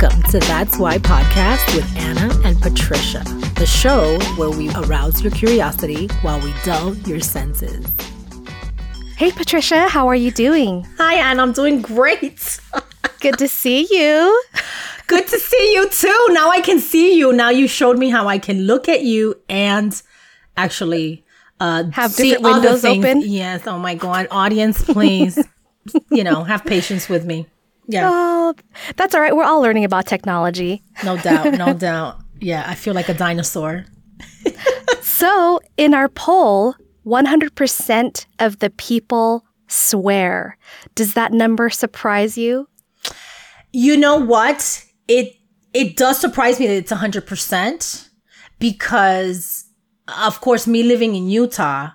Welcome to That's Why podcast with Anna and Patricia, the show where we arouse your curiosity while we dull your senses. Hey, Patricia, how are you doing? Hi, Anna. I'm doing great. Good to see you. Good to see you too. Now I can see you. Now you showed me how I can look at you and actually uh, Have see different windows open? Yes. Oh my God. Audience, please, you know, have patience with me. Yeah. Oh, that's all right. We're all learning about technology. No doubt. No doubt. Yeah. I feel like a dinosaur. So, in our poll, 100% of the people swear. Does that number surprise you? You know what? It it does surprise me that it's 100% because of course me living in Utah,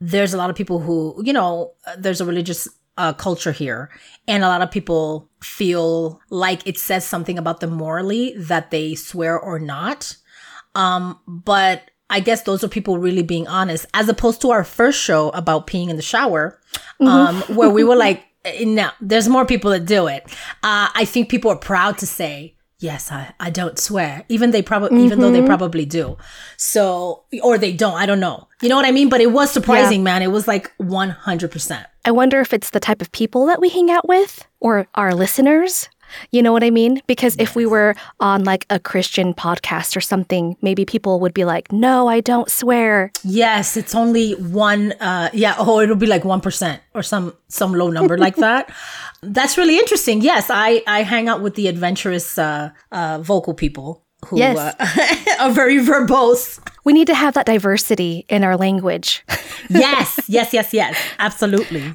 there's a lot of people who, you know, there's a religious uh, culture here and a lot of people feel like it says something about them morally that they swear or not. Um but I guess those are people really being honest, as opposed to our first show about peeing in the shower, um, where we were like, eh, no, there's more people that do it. Uh, I think people are proud to say, yes, I, I don't swear, even they probably, even though they mm-hmm. probably do. So, or they don't, I don't know. You know what I mean? But it was surprising, man. It was like 100%. I wonder if it's the type of people that we hang out with or our listeners. You know what I mean? Because if we were on like a Christian podcast or something, maybe people would be like, no, I don't swear. Yes, it's only one. Uh, yeah. Oh, it'll be like one percent or some some low number like that. That's really interesting. Yes, I I hang out with the adventurous uh, uh, vocal people who Yes. uh, are very verbose. We need to have that diversity in our language. Yes, yes, yes, yes. Absolutely.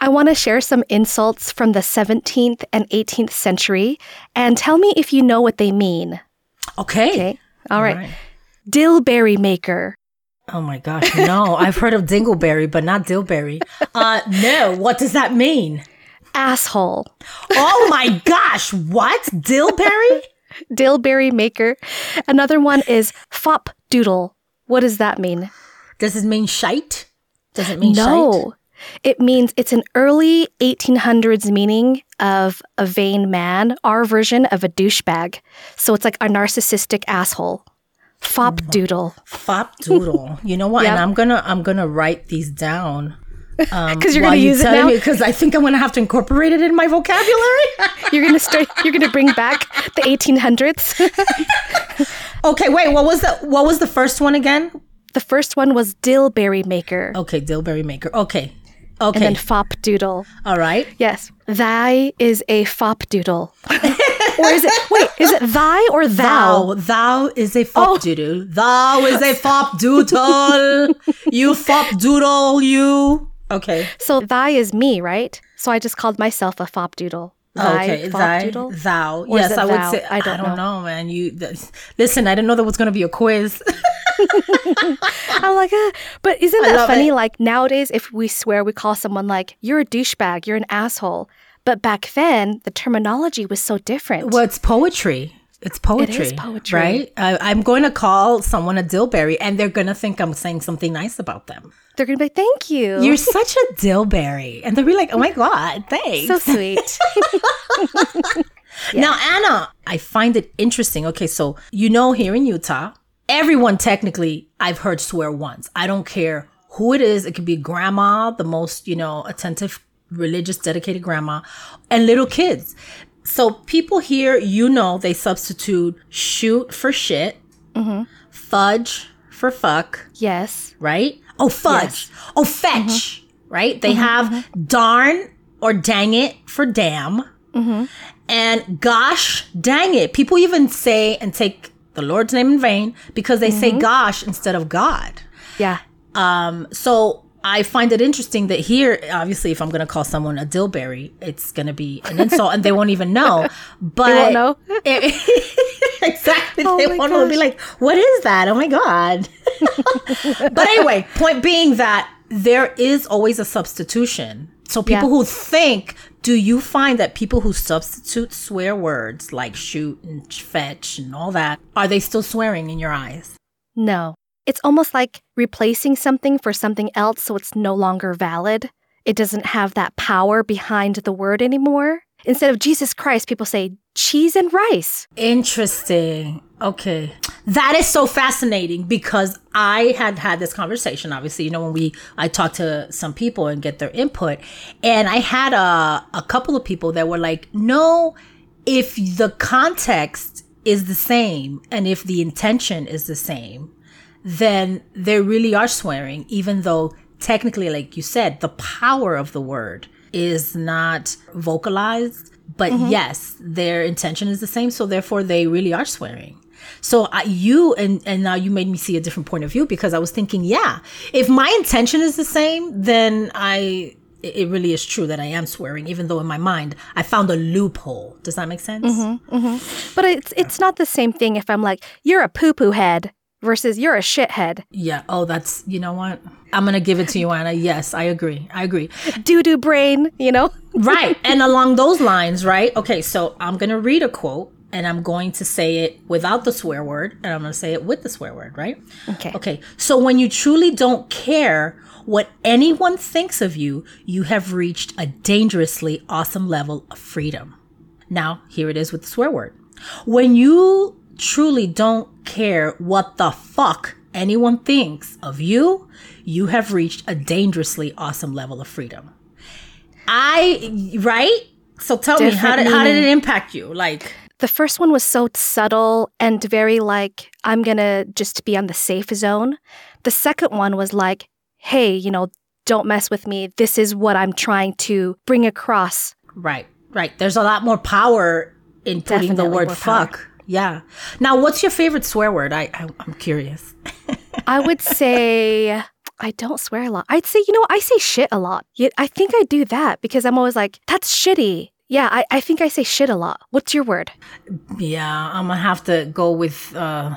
I want to share some insults from the 17th and 18th century and tell me if you know what they mean. Okay. Okay. All right. right. Dillberry maker. Oh my gosh, no! I've heard of dingleberry, but not dillberry. Uh, no. What does that mean? Asshole. Oh my gosh! What dillberry? Dillberry maker. Another one is fop doodle. What does that mean? Does it mean shite? Does it mean shite? It means it's an early 1800s meaning of a vain man, our version of a douchebag. So it's like a narcissistic asshole. Fop doodle. Fop doodle. You know what? Yep. And I'm gonna I'm gonna write these down. Um, Because you're going to you use it now. because I think I'm gonna have to incorporate it in my vocabulary. You're going to start, you're to bring back the 1800s. okay, wait. What was the what was the first one again? the first one was dillberry maker. Okay, dillberry maker. Okay, okay. And then fop doodle. All right. Yes. Thy is a fop doodle. or is it, wait, is it thy or thou? Thou, thou is a fop Oh. doodle. Thou is a fop doodle. you fop doodle, you. Okay. So thy is me, right? So I just called myself a fop doodle. Oh, thy, okay. Thy, doodle. thou. Or yes, I would thou? say. I don't know. know, man. You th- listen. I didn't know there was going to be a quiz. I'm like, uh, but isn't that funny? it. Like nowadays, if we swear, we call someone like, you're a douchebag, you're an asshole. But back then, the terminology was so different. well, it's poetry. It's poetry. poetry. right? I, I'm going to call someone a dillberry, and they're going to think I'm saying something nice about them. They're going to be like, thank you. You're such a dillberry, and they'll be like, "Oh my god, thanks." so sweet. Now, Anna, I find it interesting. Okay, so you know, here in Utah, everyone technically I've heard swear once. I don't care who it is. It could be grandma, the most, you know, attentive, religious, dedicated grandma, and little kids. So people here, you know, they substitute shoot for shit, mm-hmm. fudge for fuck, yes. right? Oh, fudge. Oh, fetch, mm-hmm. right? They mm-hmm, have darn or dang it for damn. And gosh dang it. People even say and take the Lord's name in vain because they say gosh instead of God. Yeah. Um, so I find it interesting that here, obviously, if I'm going to call someone a dillberry, it's going to be an insult and they won't even know. But won't know? exactly. Oh they won't know. Be like, what is that? Oh my God. but anyway, point being that there is always a substitution. So people Yeah. who think, do you find that people who substitute swear words like shoot and fetch and all that, are they still swearing in your eyes? No. It's almost like replacing something for something else so it's no longer valid. It doesn't have that power behind the word anymore. Instead of Jesus Christ, people say cheese and rice. Interesting. Okay. That is so fascinating because I had had this conversation obviously, you know when we I talked to some people and get their input and I had a a couple of people that were like, "No, if the context is the same and if the intention is the same, then they really are swearing even though technically like you said, the power of the word is not vocalized but mm-hmm. yes, their intention is the same. So therefore, they really are swearing. So I, you and and now you made me see a different point of view because I was thinking, yeah, if my intention is the same, then I it really is true that I am swearing, even though in my mind I found a loophole. Does that make sense? Mm-hmm, mm-hmm. But it's it's not the same thing if I'm like, you're a poo poo head versus you're a shithead. Yeah. Oh, that's you know what? I'm gonna give it to you, Anna. Yes, I agree. I agree. Doo doo brain, you know? right. And along those lines, right? Okay, so I'm gonna read a quote and I'm going to say it without the swear word and I'm gonna say it with the swear word, right? Okay. Okay. So when you truly don't care what anyone thinks of you, you have reached a dangerously awesome level of freedom. Now, here it is with the swear word. When you truly don't care what the fuck anyone thinks of you, you have reached a dangerously awesome level of freedom. I right? So tell Different me how did how did it impact you? Like the first one was so subtle and very like I'm going to just be on the safe zone. The second one was like, hey, you know, don't mess with me. This is what I'm trying to bring across. Right. Right. There's a lot more power in putting Definitely the word fuck. Power. Yeah. Now, what's your favorite swear word? I, I am curious. I would say I don't swear a lot. I'd say, you know, I say shit a lot. I think I do that because I'm always like, that's shitty. Yeah, I, I think I say shit a lot. What's your word? Yeah, I'm gonna have to go with, uh,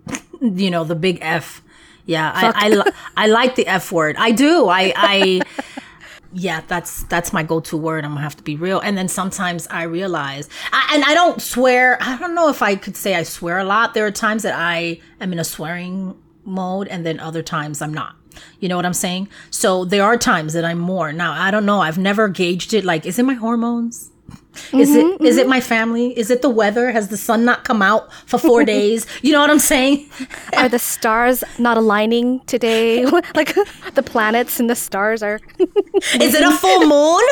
you know, the big F. Yeah, Fuck. I I, li- I like the F word. I do. I I yeah, that's that's my go-to word. I'm gonna have to be real. And then sometimes I realize, I, and I don't swear. I don't know if I could say I swear a lot. There are times that I am in a swearing mode, and then other times I'm not. You know what I'm saying? So there are times that I'm more. Now I don't know. I've never gauged it. Like, is it my hormones? Is mm-hmm, it mm-hmm. is it my family? Is it the weather? Has the sun not come out for four days? You know what I'm saying? Are the stars not aligning today? like the planets and the stars are. is it a full moon?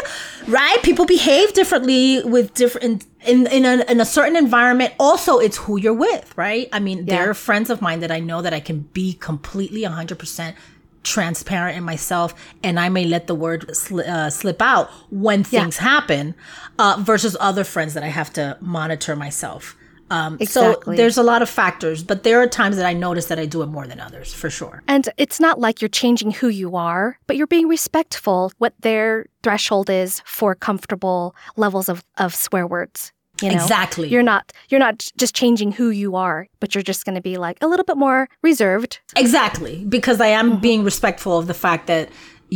Right? People behave differently with different in in a, in a certain environment. Also, it's who you're with, right? I mean, yeah. there are friends of mine that I know that I can be completely 100 percent transparent in myself and I may let the word sli- uh, slip out when things yeah. happen uh, versus other friends that I have to monitor myself. Um, exactly. So there's a lot of factors, but there are times that I notice that I do it more than others, for sure. And it's not like you're changing who you are, but you're being respectful what their threshold is for comfortable levels of, of swear words. You know? Exactly. You're not you're not just changing who you are, but you're just going to be like a little bit more reserved. Exactly, because I am mm-hmm. being respectful of the fact that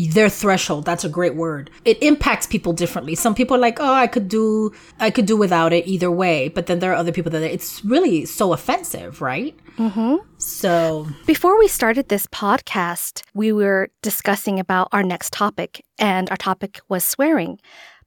their threshold that's a great word it impacts people differently some people are like oh i could do i could do without it either way but then there are other people that it's really so offensive right mm-hmm. so before we started this podcast we were discussing about our next topic and our topic was swearing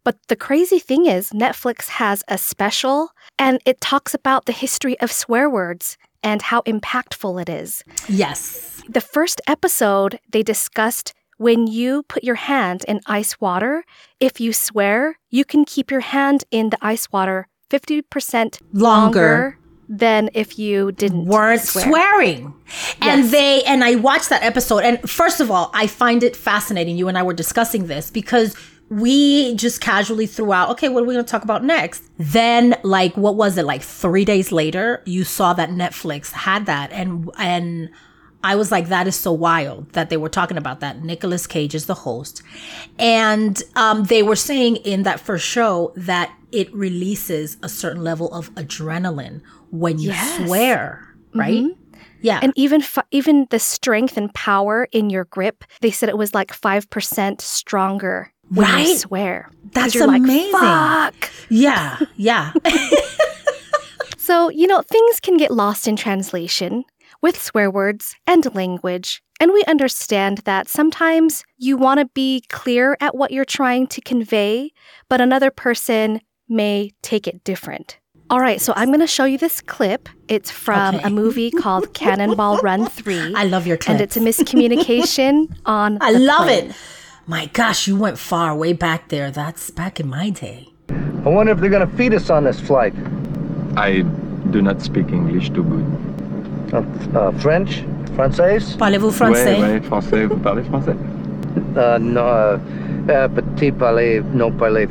but the crazy thing is, Netflix has a special and it talks about the history of swear words and how impactful it is. Yes. The first episode, they discussed when you put your hand in ice water, if you swear, you can keep your hand in the ice water 50% longer, longer than if you didn't weren't swear. swearing. And yes. they and I watched that episode and first of all, I find it fascinating you and I were discussing this because we just casually threw out, okay, what are we going to talk about next? Then, like, what was it? Like three days later, you saw that Netflix had that. And, and I was like, that is so wild that they were talking about that. Nicolas Cage is the host. And, um, they were saying in that first show that it releases a certain level of adrenaline when you yes. swear, right? Mm-hmm. Yeah. And even even the strength and power in your grip, they said it was like 5% stronger right? you swear. That's amazing. Like, Fuck. Yeah, yeah. so, you know, things can get lost in translation with swear words and language. And we understand that sometimes you want to be clear at what you're trying to convey, but another person may take it different. All right, so I'm going to show you this clip. It's from Okay. a movie called Cannonball Run 3. I love your clip. and it's a miscommunication on I love plane. it. My gosh, you went far, way back there. That's back in my day. I wonder if they're gonna feed us on this flight. I do not speak English too good. Uh, uh, French? Français? Parlez-vous français? Ouais, ouais, français. Vous parlez français? Uh, no, uh, uh, petit parler, no parler,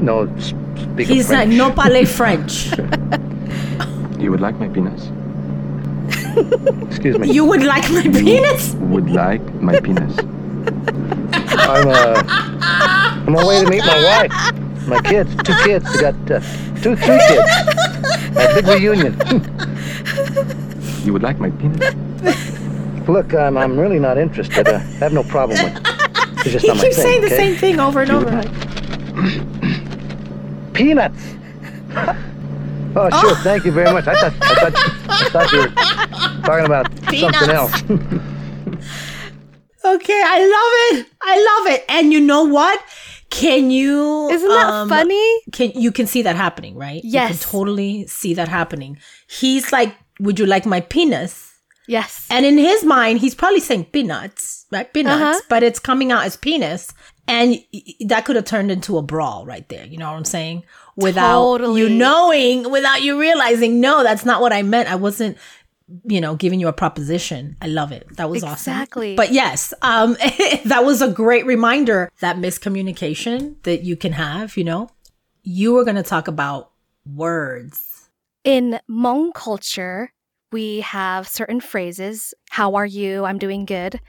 no s- speak He's not, French. no parler French. You would like my penis? Excuse me. You would like my penis? Would like my penis? I'm, uh, I'm on my way to meet my wife. My kids, two kids. I got uh, two, three kids. A big reunion. You would like my penis? Look, I'm, I'm really not interested. Uh, I have no problem with it. It's just He not my keeps thing, saying the okay? same thing over and over. like? Peanuts. oh, sure. Thank you very much. I thought, I thought, I thought you were talking about something else. Okay, I love it. I love it. And you know what? Can you Isn't that um, funny? Can you can see that happening, right? You Yes. can totally see that happening. He's like, "Would you like my penis?" Yes. And in his mind, he's probably saying peanuts, right? Peanuts, Uh-huh. but it's coming out as penis. And that could have turned into a brawl right there. You know what I'm saying? Without Totally. you knowing, without you realizing, no, that's not what I meant. I wasn't, you know, giving you a proposition. I love it. That was awesome. Exactly. But yes, um, that was a great reminder that miscommunication that you can have, you know, you were going to talk about words. In Hmong culture, we have certain phrases. How are you? I'm doing good.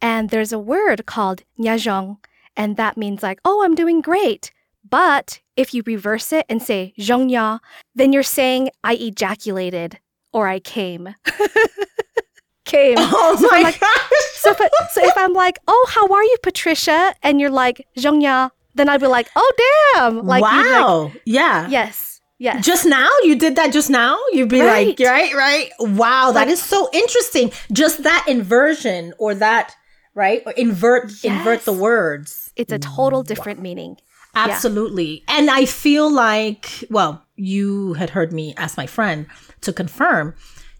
And there's a word called nyajong, and that means like, oh, I'm doing great. But if you reverse it and say zhongya, then you're saying I ejaculated or I came. came. Oh So my like- gosh. So if, I- so if I'm like, oh, how are you, Patricia? And you're like, zhongya, then I'd be like, oh, damn. Like, you'd like, wow. yeah. yes, yes. Just now? You did that just now? You'd be like, Right. right, right. Wow, that Like- is so interesting. Just that inversion or that, right? Or invert invert the words. it's a total different meaning. Absolutely. And I feel like, well, you had heard me ask my friend to confirm,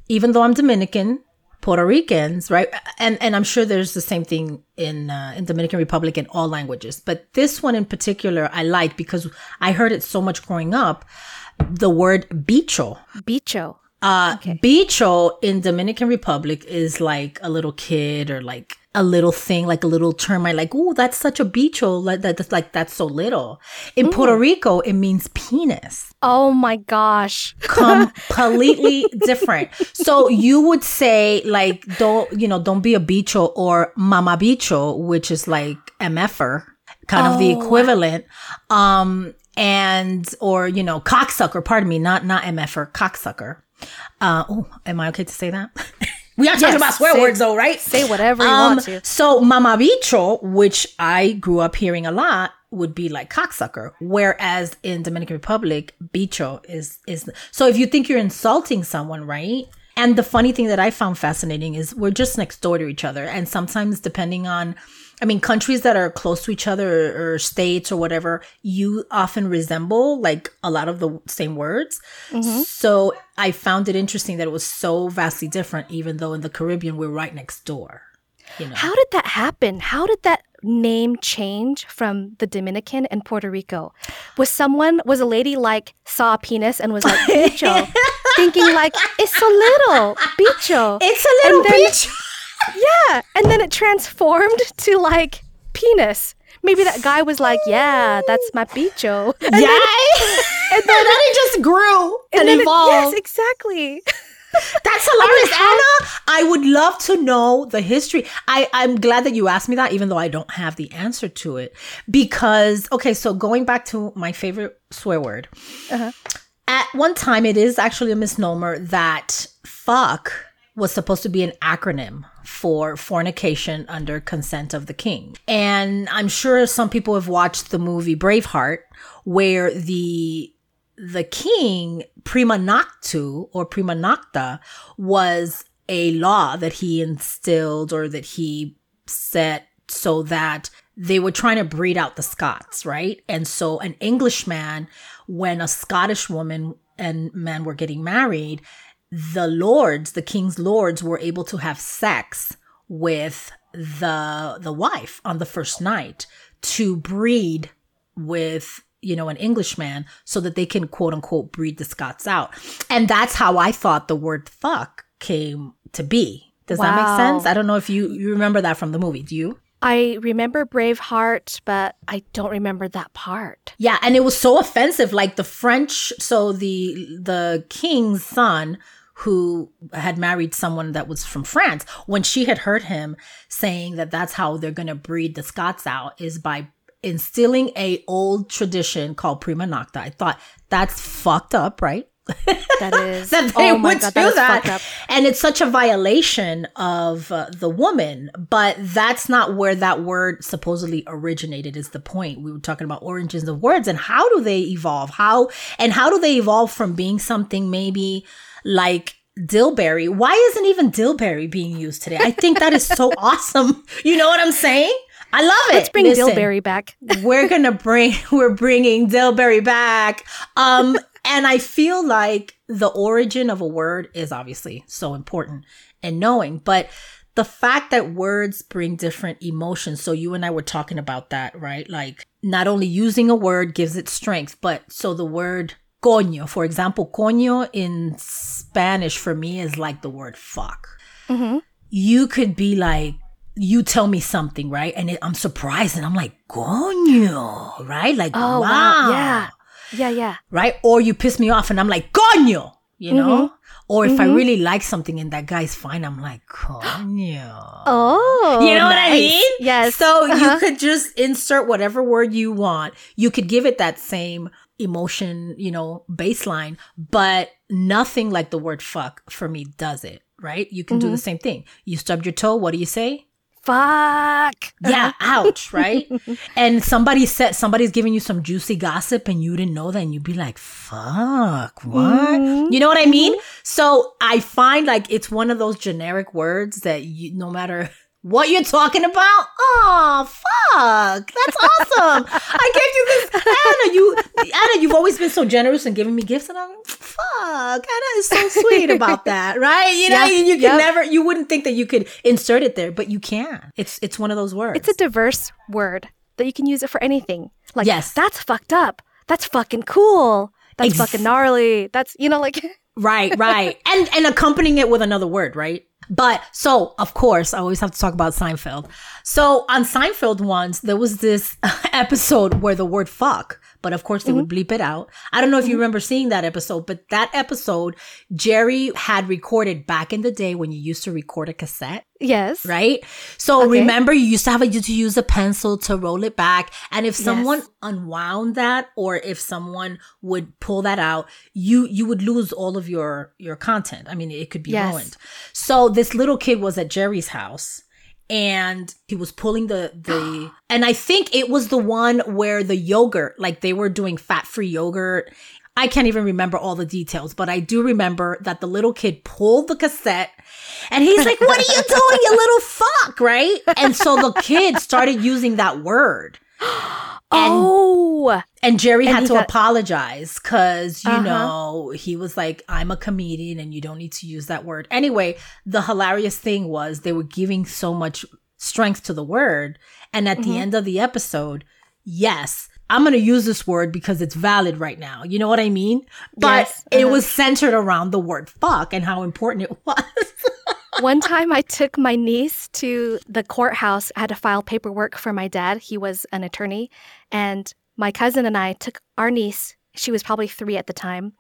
even though I'm Dominican, Puerto Ricans, right? And and I'm sure there's the same thing in uh, in Dominican Republic in all languages, but this one in particular I like because I heard it so much growing up. The word bicho. Bicho. Uh, bicho in Dominican Republic is like a little kid or like a little thing, like a little termite, like, oh, that's such a bicho. Like, that, that's like, that's so little. In Puerto Rico, it means penis. Oh my gosh. Completely different. So you would say like, don't, you know, don't be a bicho or mama bicho, which is like MFer, kind of the Oh. equivalent. Um, and, or, you know, cocksucker, pardon me, not, not MFer, cocksucker. Uh, oh, am I okay to say that? we are talking Yes, about swear say- words though, right? Say whatever you Um, want to. So mamabicho, which I grew up hearing a lot, would be like cocksucker. Whereas in Dominican Republic, bicho is is so if you think you're insulting someone, right? And the funny thing that I found fascinating is we're just next door to each other. And sometimes depending on I mean, countries that are close to each other or, states or whatever, you often resemble like a lot of the same words. Mm-hmm. So I found it interesting that it was so vastly different, even though in the Caribbean we're right next door. You know, How did that happen? How did that name change from the Dominican and Puerto Rico? Was someone, was a lady like, saw a penis and was like, bicho, thinking like, it's a little, bicho. it's a little And then- beach. Yeah. And then it transformed to like penis. Maybe that guy was like, yeah, that's my bicho. And yeah, then- and then, it just grew and, then it- evolved. yes, exactly. That's hilarious, Anna. I would love to know the history. I, I'm glad that you asked me that, even though I don't have the answer to it. Because, okay, so going back to my favorite swear word, uh-huh. at one time, it is actually a misnomer that fuck was supposed to be an acronym for fornication under consent of the king. And I'm sure some people have watched the movie Braveheart, where the the king prima noctu or prima nocta was a law that he instilled or that he set so that they were trying to breed out the Scots, right? And so an Englishman, when a Scottish woman and man were getting married, the lords, the king's lords, were able to have sex with the the wife on the first night to breed with you know an englishman so that they can quote unquote breed the scots out. And that's how i thought the word fuck came to be. Does that make sense? I don't know if you you remember that from the movie. Do you? I remember Braveheart, but I don't remember that part. Yeah, and it was so offensive. Like the French, so the the king's son who had married someone that was from France, when she had heard him saying that that's how they're going to breed the Scots out is by instilling a old tradition called prima nocta. I thought that's fucked up, right? That is. that they oh would God, do that that. fucked up. And it's such a violation of uh, the woman, but that's not where that word supposedly originated is the point. We were talking about origins of words and how do they evolve? How and how do they evolve from being something maybe like dillberry? Why isn't even dillberry being used today? I think that is so awesome. You know what I'm saying? I love it. Let's bring Listen Dillberry back. we're gonna bring we're bringing Dillberry back. Um, and I feel like the origin of a word is obviously so important and knowing, but the fact that words bring different emotions. So you and I were talking about that, right? Like not only using a word gives it strength, but so the word coño, for example, coño in Spanish for me is like the word fuck hmm you could be like, you tell me something, right? And it, I'm surprised and I'm like, coño, right? Like, Oh, wow. wow. Yeah. Yeah, yeah. Right? Or you piss me off and I'm like, coño, you know? Or if I Mhm. really like something and that guy's fine, I'm like, coño. Oh. You know what I mean? Yes. So Uh-huh. you could just insert whatever word you want. You could give it that same emotion, you know, baseline, but nothing like the word fuck for me does it, right? You can do Mm-hmm. the same thing. You stub your toe, what do you say? Fuck. Yeah, ouch, right? and somebody said somebody's giving you some juicy gossip and you didn't know that and you'd be like, fuck, what? Mhm. You know what I mean? So I find like it's one of those generic words that you no matter what you're talking about, oh fuck, that's awesome. I gave you this Anna, you Anna, you've always been so generous and giving me gifts and I'm like, fuck, Anna is so sweet about that, right? You know, you, you can yep. never you wouldn't think that you could insert it there, but you can. It's it's one of those words. It's a diverse word that you can use it for anything. Like, Yes. that's fucked up. That's fucking cool. That's Ex- fucking gnarly. That's, you know, like, Right, right. and and accompanying it with another word, right? But so, of course, I always have to talk about Seinfeld. So on Seinfeld once, there was this episode where the word fuck, but of course they mm-hmm. would bleep it out. I don't know if you mm-hmm. remember seeing that episode, but that episode, Jerry had recorded back in the day when you used to record a cassette yes. right? So Okay. remember, you used to have a, to use a pencil to roll it back, and if someone Yes. unwound that, or if someone would pull that out, you you would lose all of your your content. I mean, it could be Yes. ruined. So this little kid was at Jerry's house. And he was pulling the the and I think it was the one where the yogurt, like they were doing fat free yogurt. I can't even remember all the details, but I do remember that the little kid pulled the cassette and he's like, What are you doing, you little fuck? Right? And so the kid started using that word. Oh. and Jerry and had to got- apologize because, you Uh-huh. know, he was like, I'm a comedian and you don't need to use that word. Anyway, the hilarious thing was they were giving so much strength to the word. And at Mm-hmm. the end of the episode, yes, I'm going to use this word because it's valid right now. You know what I mean? But Yes, it uh-huh. was centered around the word fuck and how important it was. One time I took my niece to the courthouse. I had to file paperwork for my dad. He was an attorney. And my cousin and I took our niece, she was probably three at the time,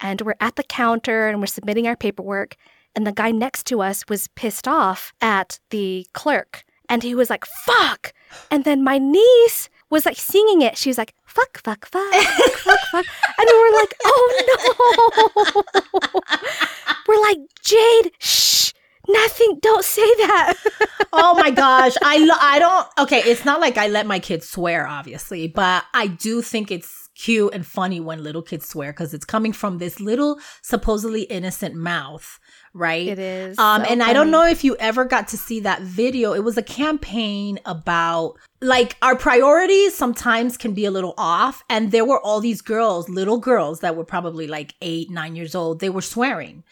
and we're at the counter and we're submitting our paperwork. And the guy next to us was pissed off at the clerk. And he was like, fuck. And then my niece was like singing it. She was like, fuck, fuck, fuck, fuck, fuck, fuck. And we were like, oh no. we're like, Jade, shh, nothing, don't say that. oh my gosh i lo- i don't okay it's not like i let my kids swear obviously but i do think it's cute and funny when little kids swear because it's coming from this little supposedly innocent mouth right? It is Um, so and I don't know if you ever got to see that video. It was a campaign about like our priorities sometimes can be a little off. And there were all these girls, little girls that were probably like eight, nine years old. They were swearing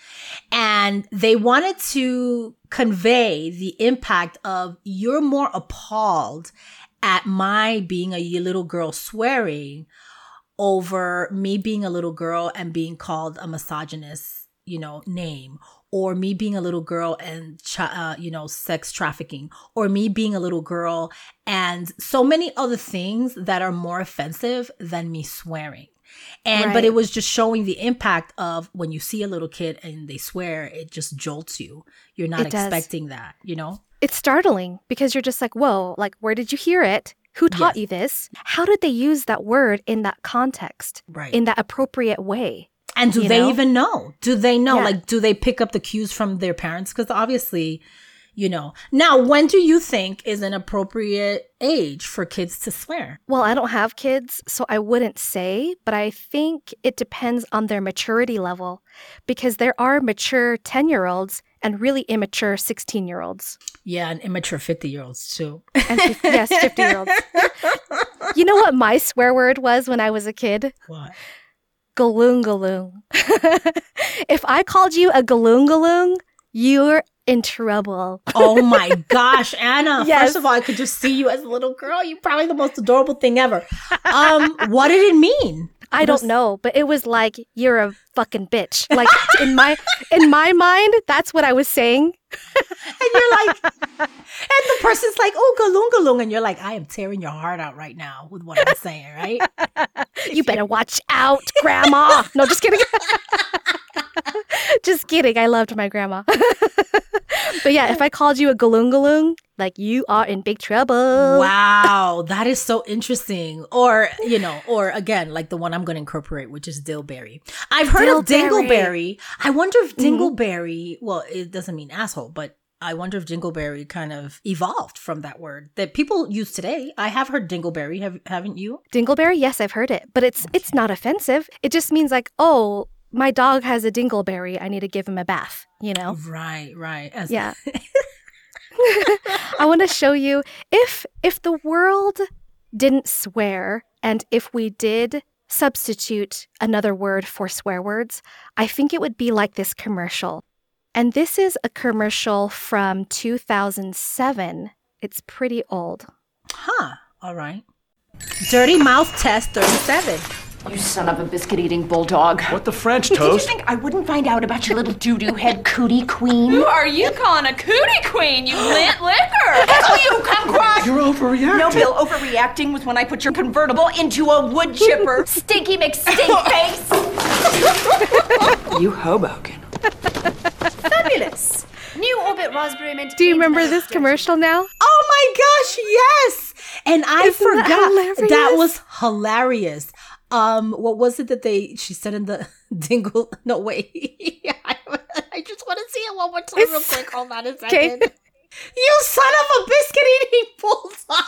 and they wanted to convey the impact of you're more appalled at my being a little girl swearing over me being a little girl and being called a misogynist, you know, name, or me being a little girl and, ch- uh, you know, sex trafficking, or me being a little girl and so many other things that are more offensive than me swearing. And, but it was just showing the impact of when you see a little kid and they swear, it just jolts you. You're not It does. expecting that, you know? It's startling because you're just like, whoa, like, where did you hear it? Who taught Yes. you this? How did they use that word in that context, Right. in that appropriate way? And do you they know? even know? Do they know? Yeah. Like, do they pick up the cues from their parents? Because obviously, you know. Now, when do you think is an appropriate age for kids to swear? Well, I don't have kids, so I wouldn't say, but I think it depends on their maturity level because there are mature 10 year olds and really immature 16 year olds. Yeah, and immature 50 year olds too. And yes, 50 year olds. You know what my swear word was when I was a kid? what? Galoon galoon. if I called you a galoon galoon, you're in trouble. Oh my gosh, Anna. Yes. First of all, I could just see you as a little girl. You're probably the most adorable thing ever. Um, what did it mean? I don't know, but it was like you're a fucking bitch. Like in my in my mind, that's what I was saying. And you're like, and the person's like, oh, galung galung. And you're like, I am tearing your heart out right now with what I'm saying, right? You better watch out, grandma. No, just kidding. just kidding. I loved my grandma. but yeah, if I called you a galoon, like you are in big trouble. Wow, that is so interesting. Or, you know, or again, like the one I'm going to incorporate, which is Dillberry. I've heard of Dillberry. Dingleberry. I wonder if Mhm. Dingleberry, well, it doesn't mean asshole, but I wonder if Dingleberry kind of evolved from that word that people use today. I have heard Dingleberry, have haven't you? Dingleberry, yes, I've heard it, but it's it's not offensive. It just means like, oh, my dog has a dingleberry. I need to give him a bath. You know? Right, right. As- Yeah. I want to show you if if the world didn't swear and if we did substitute another word for swear words, I think it would be like this commercial. And this is a commercial from 2007. It's pretty old. Huh. All right. Dirty Mouth Test 37. You son of a biscuit eating bulldog. What the French toast? Did you think I wouldn't find out about your little doo doo head cootie queen? Who are you calling a cootie queen, you lint licker? Oh, you kumquat! You're overreacting. No, Bill, overreacting was when I put your convertible into a wood chipper. Stinky McStink face! You Hoboken. Fabulous. New Orbit Raspberry Mint. Do you remember this commercial now? Oh my gosh, yes. And I Isn't forgot hilarious? that was hilarious. Um, what was it that they she said in the dingle? No, way. I, I just want to see it one more time, real quick. Hold on a second. Okay. You son of a biscuit eating bulldog.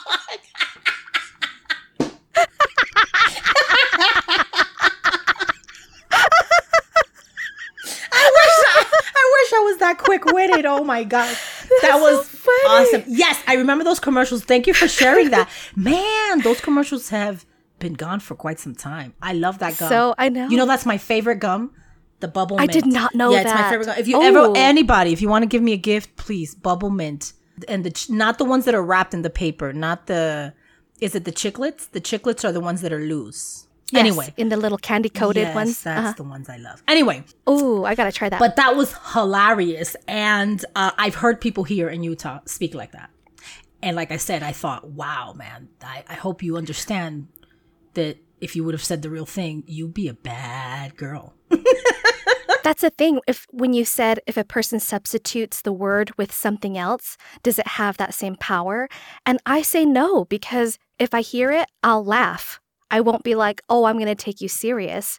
I wish I, I wish I was that quick witted. Oh my god, that was funny. awesome. Yes, I remember those commercials. Thank you for sharing that. Man, those commercials have been gone for quite some time. I love that gum. So, I know. You know that's my favorite gum. The bubble I mint. did not know yeah, it's my that. favorite gum. If you Oh. ever anybody, if you want to give me a gift, please bubble mint and the not the ones that are wrapped in the paper, not the is it the chiclets? The chiclets are the ones that are loose. Yes, Anyway, in the little candy coated yes, ones. That's Uh-huh. the ones I love. Anyway, Oh, I gotta try that. but that was hilarious. And uh, I've heard people here in Utah speak like that. And like I said, I thought, wow, man, I, I hope you understand that if you would have said the real thing, you'd be a bad girl. That's the thing. If when you said if a person substitutes the word with something else, does it have that same power? And I say no because if I hear it, I'll laugh. I won't be like, "Oh, I'm going to take you serious."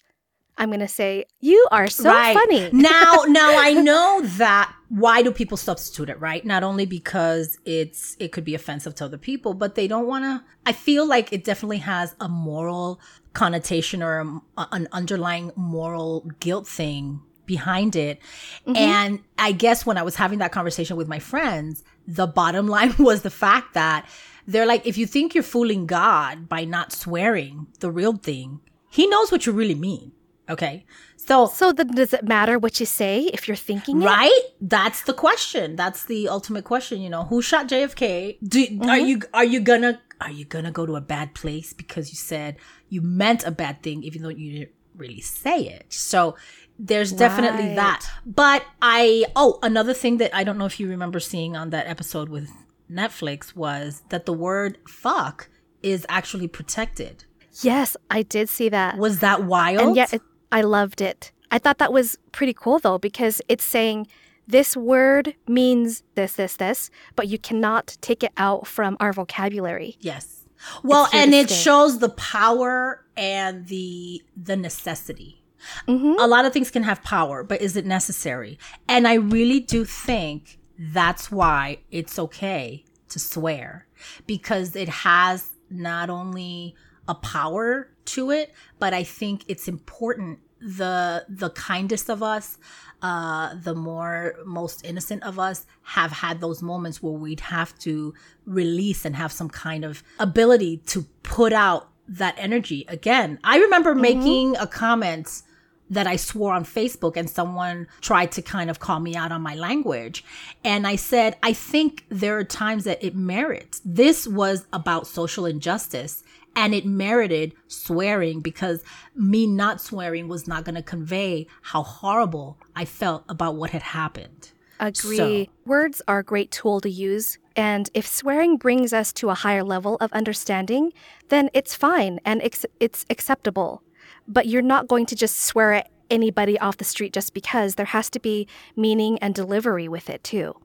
I'm going to say, "You are so funny." now, now I know that why do people substitute it, right? Not only because it's it could be offensive to other people, but they don't want to I feel like it definitely has a moral connotation or a, an underlying moral guilt thing behind it. Mm-hmm. And I guess when I was having that conversation with my friends, the bottom line was the fact that they're like, if you think you're fooling God by not swearing the real thing, he knows what you really mean. Okay. So, So then does it matter what you say if you're thinking it? right? That's the question. That's the ultimate question. You know, who shot JFK? Do, Are mm-hmm. you are you gonna are you gonna go to a bad place because you said you meant a bad thing, even though you didn't really say it? So there's definitely Right. that. But I oh another thing that I don't know if you remember seeing on that episode with Netflix was that the word fuck is actually protected. Yes, I did see that. Was that wild? And yet, it, I loved it. I thought that was pretty cool though, because it's saying this word means this, this, this, but you cannot take it out from our vocabulary. Yes. Well, and it shows the power and the the necessity. Mm-hmm. A lot of things can have power, but is it necessary? And I really do think that's why it's okay to swear because it has not only a power to it, but I think it's important the the kindest of us uh the more most innocent of us have had those moments where we'd have to release and have some kind of ability to put out that energy again i remember making a comment that I swore on Facebook and someone tried to kind of call me out on my language. And I said, I think there are times that it merits. This was about social injustice and it merited swearing because me not swearing was not going to convey how horrible I felt about what had happened. Agree. So- Words are a great tool to use, and if swearing brings us to a higher level of understanding, then it's fine and it's, it's acceptable. But you're not going to just swear at anybody off the street just because there has to be meaning and delivery with it too.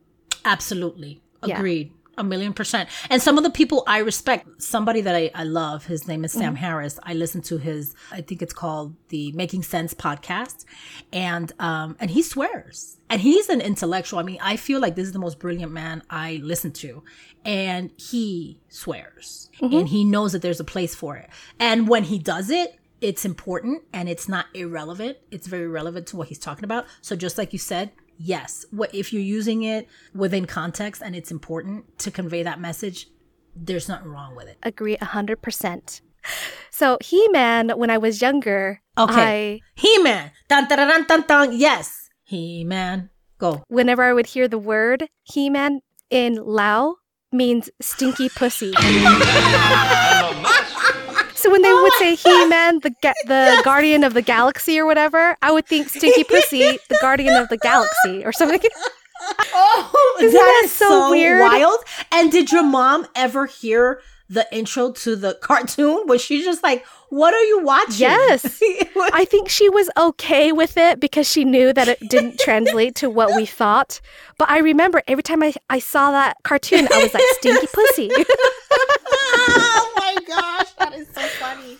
Absolutely. Yeah. A million percent. And some of the people I respect, somebody that I, I love, his name is Sam Harris. I listen to his, I think it's called the Making Sense podcast. And, um, and he swears. And he's an intellectual. I mean, I feel like this is the most brilliant man I listen to. And he swears. And he knows that there's a place for it. And when he does it, it's important and it's not irrelevant. It's very relevant to what he's talking about. So just like you said, yes, what if you're using it within context and it's important to convey that message, there's nothing wrong with it. Agree 100%. So, He Man, when I was younger, Okay. He-Man. Dun, dun, dun, dun, dun, dun. Yes. He-Man. Go. Whenever I would hear the word He Man in Lao, means stinky pussy. So when they would say He-Man, the ga- the guardian of the galaxy or whatever, I would think Stinky Pussy, the guardian of the galaxy or something. Oh, Isn't that that is so so weird? wild. And did your mom ever hear the intro to the cartoon? Was she just like, what are you watching? Yes. I think she was okay with it because she knew that it didn't translate to what we thought. But I remember every time I, I saw that cartoon, I was like, Stinky Pussy. oh my gosh, that is so funny.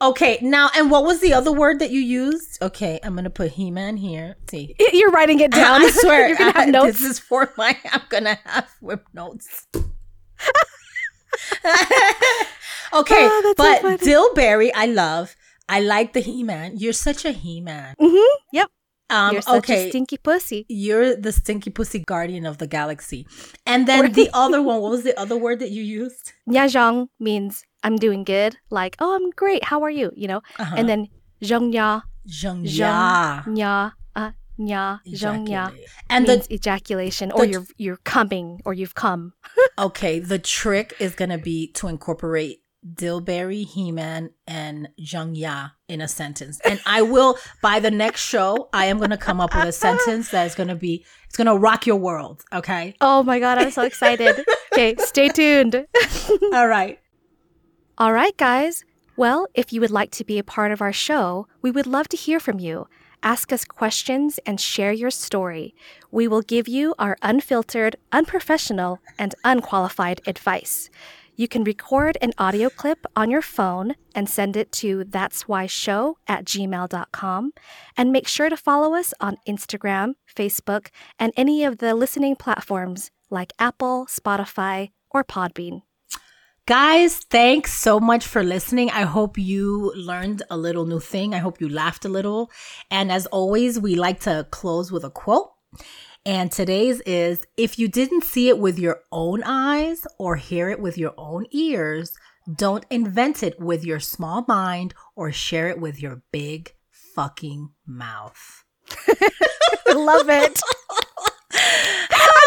Okay, now, and what was the other word that you used? Okay, I'm gonna put He-Man here. See, You're writing it down. I swear, You're going to I- have notes. This is for my. I'm gonna have whip notes. okay, Oh, so but funny. Dillberry, I love. I like the He-Man. You're such a He-Man. Mm-hmm. Yep. Um, You're such okay, a stinky pussy. you're the stinky pussy guardian of the galaxy. And then the other one. What was the other word that you used? Nyajong means I'm doing good. Like, oh, I'm great. How are you? You know? Uh-huh. And then zhongnya, Zheng zhong nya, uh, nya, Ejaculate. And the ejaculation or you're you're coming or you've come. Okay, the trick is gonna be to incorporate Dillberry, He-Man, and Zheng Ya in a sentence. And I will by the next show, I am gonna come up with a sentence that is gonna be it's gonna rock your world. Okay. Oh my god, I'm so excited. okay, stay tuned. All right. All right, guys. Well, if you would like to be a part of our show, we would love to hear from you. Ask us questions and share your story. We will give you our unfiltered, unprofessional, and unqualified advice. You can record an audio clip on your phone and send it to that's why show at gmail.com. And make sure to follow us on Instagram, Facebook, and any of the listening platforms like Apple, Spotify, or Podbean. Guys, thanks so much for listening. I hope you learned a little new thing. I hope you laughed a little. And as always, we like to close with a quote. And today's is if you didn't see it with your own eyes or hear it with your own ears, don't invent it with your small mind or share it with your big fucking mouth. Love it.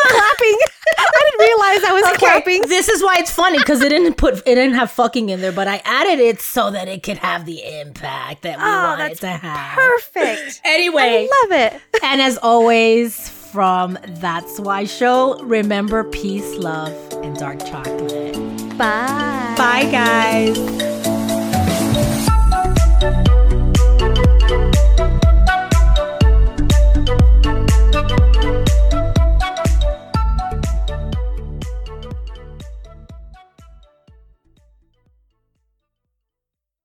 Clapping. I didn't realize I was clapping. This is why it's funny because it didn't put it didn't have fucking in there, but I added it so that it could have the impact that we Oh, wanted to have. perfect. Anyway, I love it. and as always, from That's Why Show, remember peace, love, and dark chocolate. Bye. Bye, guys.